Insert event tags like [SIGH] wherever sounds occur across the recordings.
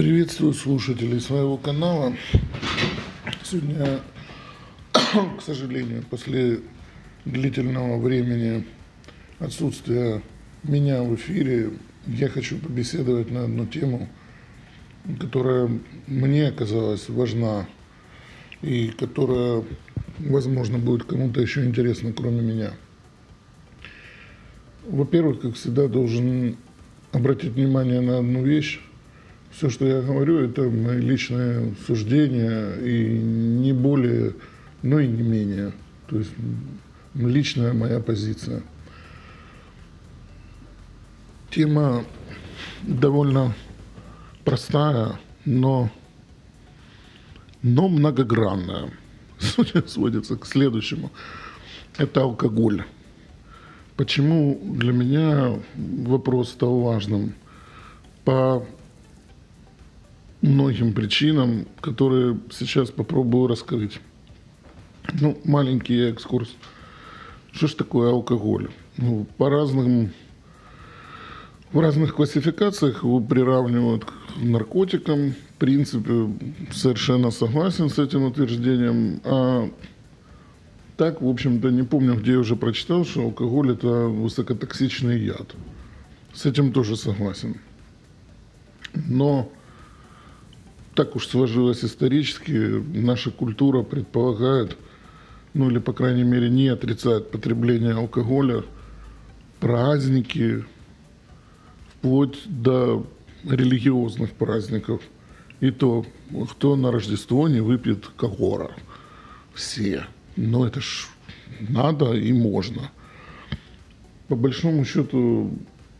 Приветствую слушателей своего канала. Сегодня, [COUGHS] к сожалению, после длительного времени отсутствия меня в эфире, я хочу побеседовать на одну тему, которая мне оказалась важна и которая, возможно, будет кому-то еще интересна, кроме меня. Во-первых, как всегда, должен обратить внимание на одну вещь. Все, что я говорю, это мои личные суждения, и не более, но и не менее. То есть личная моя позиция. Тема довольно простая, но, но многогранная. [LAUGHS] Сводится к следующему. Это алкоголь. Почему для меня вопрос стал важным? По многим причинам, которые сейчас попробую раскрыть. Ну, маленький экскурс. Что ж такое алкоголь? Ну, по разным, в разных классификациях его приравнивают к наркотикам. В принципе, совершенно согласен с этим утверждением. А так, в общем-то, не помню, где я уже прочитал, что алкоголь – это высокотоксичный яд. С этим тоже согласен. Но так уж сложилось исторически, наша культура предполагает, ну или, по крайней мере, не отрицает потребление алкоголя, праздники, вплоть до религиозных праздников. И то, кто на Рождество не выпьет когора. Все. Но это ж надо и можно. По большому счету,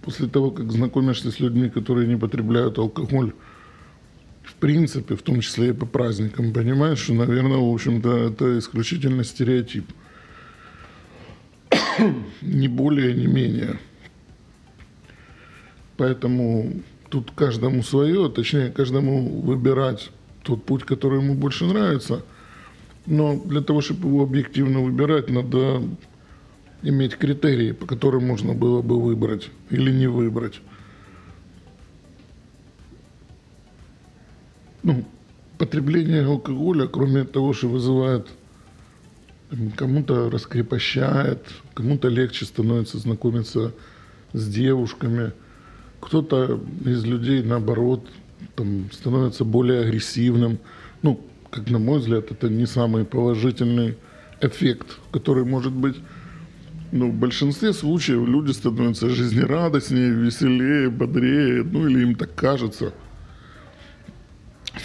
после того, как знакомишься с людьми, которые не потребляют алкоголь, в принципе, в том числе и по праздникам, понимаешь, что, наверное, в общем-то, это исключительно стереотип. [COUGHS] не более, не менее. Поэтому тут каждому свое, точнее, каждому выбирать тот путь, который ему больше нравится – но для того, чтобы его объективно выбирать, надо иметь критерии, по которым можно было бы выбрать или не выбрать. Ну, потребление алкоголя, кроме того, что вызывает кому-то раскрепощает, кому-то легче становится знакомиться с девушками, кто-то из людей, наоборот, там, становится более агрессивным. Ну, как на мой взгляд, это не самый положительный эффект, который может быть. Но в большинстве случаев люди становятся жизнерадостнее, веселее, бодрее, ну или им так кажется.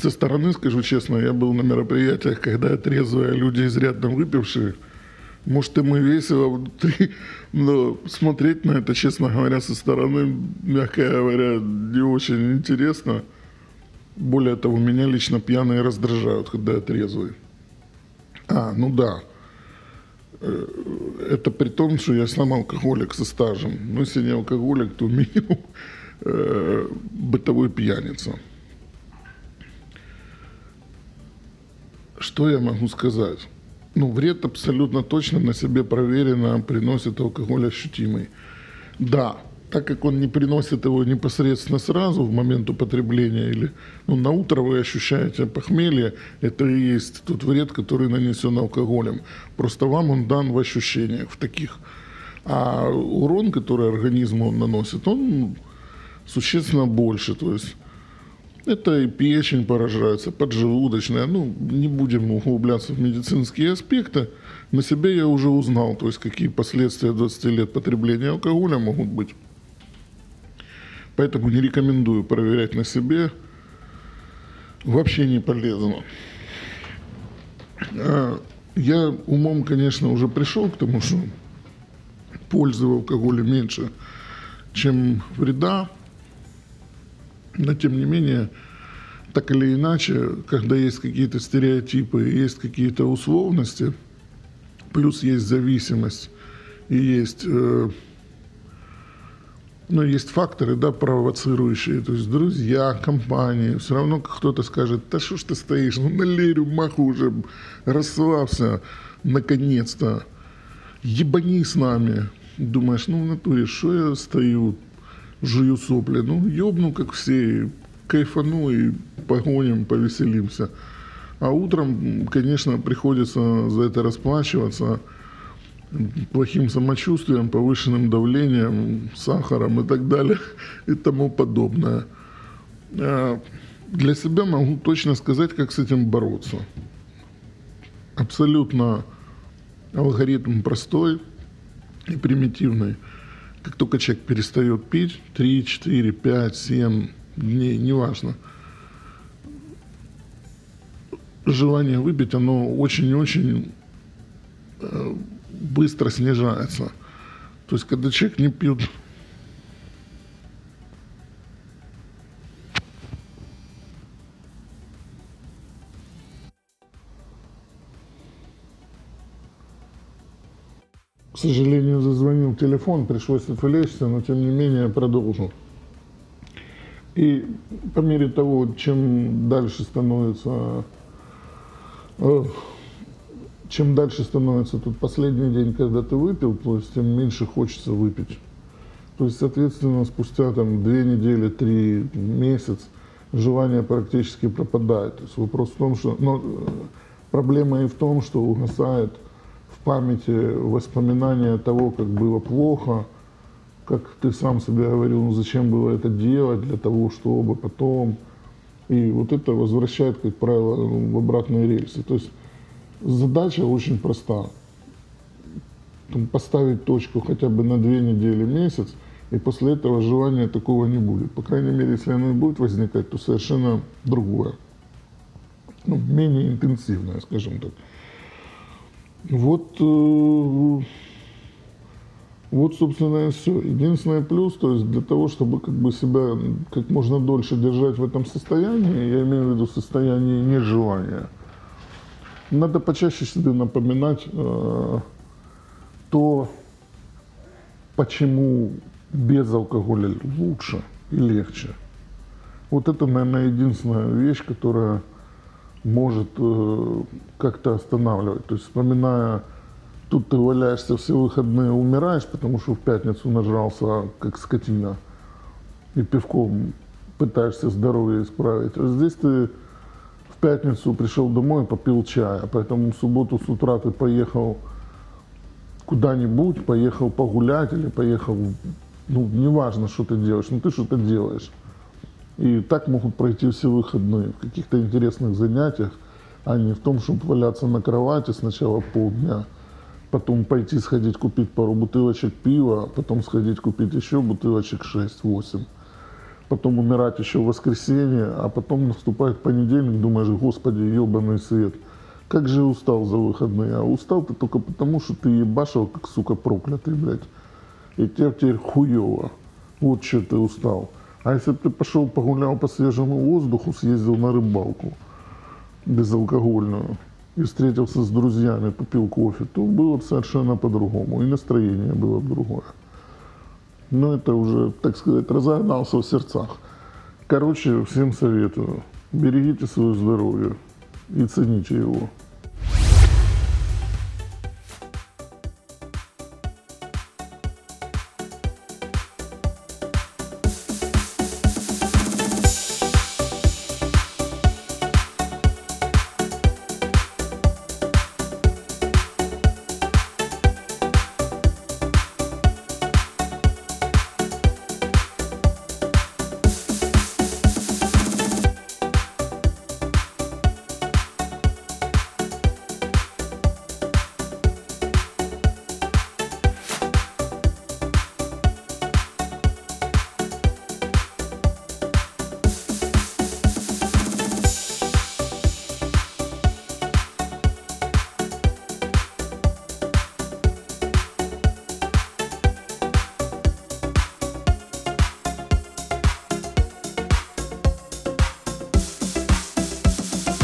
Со стороны, скажу честно, я был на мероприятиях, когда трезвые люди, изрядно выпившие, может, им и весело внутри, [LAUGHS] но смотреть на это, честно говоря, со стороны, мягко говоря, не очень интересно – более того, меня лично пьяные раздражают, когда я трезвый. А, ну да. Э, это при том, что я сам алкоголик со стажем. Ну, если не алкоголик, то минимум [LAUGHS] э, бытовой пьяница. Что я могу сказать? Ну, вред абсолютно точно на себе проверено приносит алкоголь ощутимый. Да, так как он не приносит его непосредственно сразу в момент употребления или ну, на утро вы ощущаете похмелье, это и есть тот вред, который нанесен алкоголем. Просто вам он дан в ощущениях, в таких. А урон, который организму он наносит, он существенно больше. То есть это и печень поражается, поджелудочная. Ну, не будем углубляться в медицинские аспекты. На себе я уже узнал, то есть какие последствия 20 лет потребления алкоголя могут быть. Поэтому не рекомендую проверять на себе. Вообще не полезно. А я умом, конечно, уже пришел к тому, что пользы в алкоголе меньше, чем вреда. Но тем не менее, так или иначе, когда есть какие-то стереотипы, есть какие-то условности, плюс есть зависимость и есть э, но есть факторы, да, провоцирующие, то есть друзья, компании, все равно кто-то скажет, да что ж ты стоишь, ну налей рюмаху уже, расслабься, наконец-то, ебани с нами. Думаешь, ну в натуре, что я стою, жую сопли, ну ебну, как все, кайфану и погоним, повеселимся. А утром, конечно, приходится за это расплачиваться плохим самочувствием, повышенным давлением, сахаром и так далее [LAUGHS] и тому подобное. А, Для себя могу точно сказать, как с этим бороться. Абсолютно алгоритм простой и примитивный. Как только человек перестает пить, 3, 4, 5, 7 дней, неважно, желание выпить, оно очень-очень э, быстро снижается. То есть, когда человек не пьет К сожалению, зазвонил телефон, пришлось отвлечься, но тем не менее продолжу. И по мере того, чем дальше становится, э, чем дальше становится тут последний день, когда ты выпил, то есть тем меньше хочется выпить. То есть, соответственно, спустя там две недели, три, месяц желание практически пропадает. То есть вопрос в том, что... Но э, проблема и в том, что угасает памяти воспоминания того, как было плохо, как ты сам себе говорил, ну зачем было это делать, для того, чтобы потом. И вот это возвращает, как правило, ну, в обратные рельсы. То есть задача очень проста. Там, поставить точку хотя бы на две недели, месяц, и после этого желания такого не будет. По крайней мере, если оно и будет возникать, то совершенно другое. Ну, менее интенсивное, скажем так. Вот, э, вот, собственно, и все. Единственный плюс, то есть для того, чтобы как бы себя как можно дольше держать в этом состоянии, я имею в виду состоянии нежелания, надо почаще себе напоминать э, то, почему без алкоголя лучше и легче. Вот это, наверное, единственная вещь, которая может э, как-то останавливать. То есть, вспоминая, тут ты валяешься все выходные, умираешь, потому что в пятницу нажрался, как скотина, и пивком пытаешься здоровье исправить. А здесь ты в пятницу пришел домой, попил чая, поэтому в субботу с утра ты поехал куда-нибудь, поехал погулять или поехал, ну, неважно, что ты делаешь, но ты что-то делаешь. И так могут пройти все выходные в каких-то интересных занятиях, а не в том, чтобы валяться на кровати сначала полдня, потом пойти сходить купить пару бутылочек пива, потом сходить купить еще бутылочек 6-8, потом умирать еще в воскресенье, а потом наступает понедельник, думаешь, господи, ебаный свет, как же устал за выходные, а устал ты только потому, что ты ебашил, как сука проклятый, блядь, и тебе теперь хуево, вот что ты устал. А если бы ты пошел погулял по свежему воздуху, съездил на рыбалку безалкогольную и встретился с друзьями, попил кофе, то было бы совершенно по-другому, и настроение было бы другое. Но это уже, так сказать, разогнался в сердцах. Короче, всем советую, берегите свое здоровье и цените его.